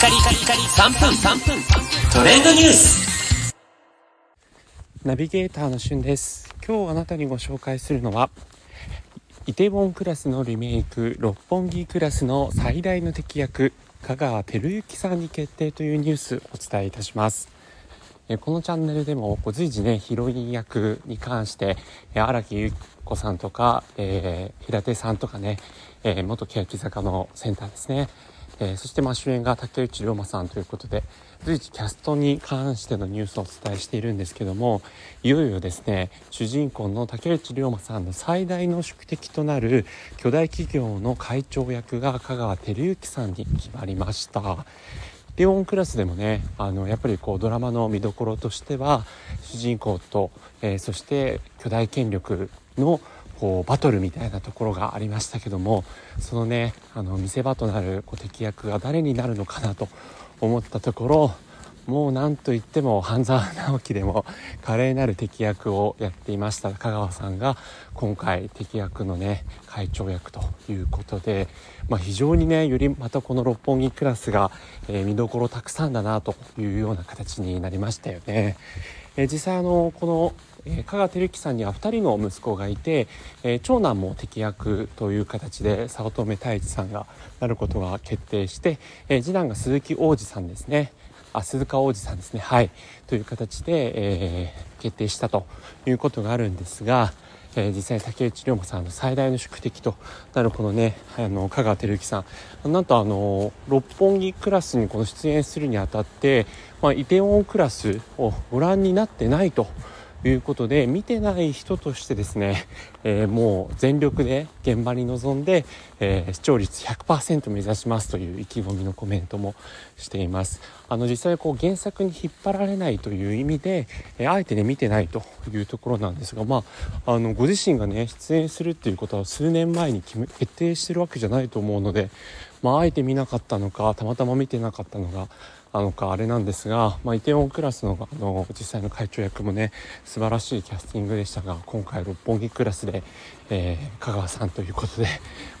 カリカリカリ3分3分。トレンドニュース。ナビゲーターのしゅんです。今日あなたにご紹介するのはイテウォンクラスのリメイク六本木クラスの最大の敵役香川照之さんに決定というニュースをお伝えいたします。このチャンネルでも随時ねヒロイン役に関して荒木由紀子さんとか、えー、平手さんとかね、えー、元欅坂のセンターですね。えー、そしてまあ主演が竹内涼真さんということで随時キャストに関してのニュースをお伝えしているんですけどもいよいよですね主人公の竹内涼真さんの最大の宿敵となる巨大企業の会長役が香川照之さんに決まりました。レオンクラスでもねあのやっぱりこうドラマの見どころとしては主人公と、えー、そして巨大権力のこうバトルみたいなところがありましたけどもそのねあの見せ場となるこう敵役が誰になるのかなと思ったところもう何といっても半沢直樹でも華麗なる敵役をやっていました香川さんが今回敵役のね会長役ということで、まあ、非常にねよりまたこの六本木クラスが、えー、見どころたくさんだなというような形になりましたよね。え、実際あのこのえー、香川照之さんには2人の息子がいて、えー、長男も敵役という形で早乙女太一さんがなることが決定して、えー、次男が鈴木王子さんですね。あ鈴鹿王子さんですね。はい。という形で、え決定したということがあるんですが、えー、実際竹内涼真さんの最大の宿敵となるこのねあの香川照之さんなんとあの六本木クラスにこの出演するにあたって、まあ、イテウォンクラスをご覧になってないと。いうことで見てない人としてですね、えー、もう全力で現場に臨んで、えー、視聴率100%目指しますという意気込みのコメントもしています。あの実際こう原作に引っ張られないという意味で、えー、あえてね見てないというところなんですがまああのご自身がね出演するっていうことは数年前に決め決定してるわけじゃないと思うのでまああえて見なかったのかたまたま見てなかったのがなのかあれなんですが、まあ、イテウォンクラスのあの実際の会長役もね素晴らしいキャスティングでしたが今回六本木クラスで、えー、香川さんということで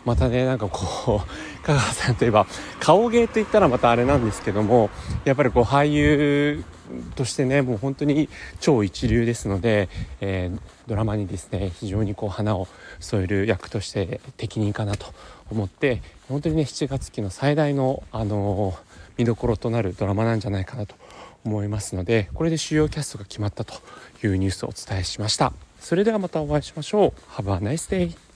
またねなんかこう 香川さんといえば顔芸といったらまたあれなんですけどもやっぱりこう俳優としてねもう本当に超一流ですので、えー、ドラマにですね非常にこう花を添える役として適任かなと思って本当にね7月期の最大のあのー見どころとなるドラマなんじゃないかなと思いますのでこれで主要キャストが決まったというニュースをお伝えしました。それではまたお会いしましょう。Have a nice day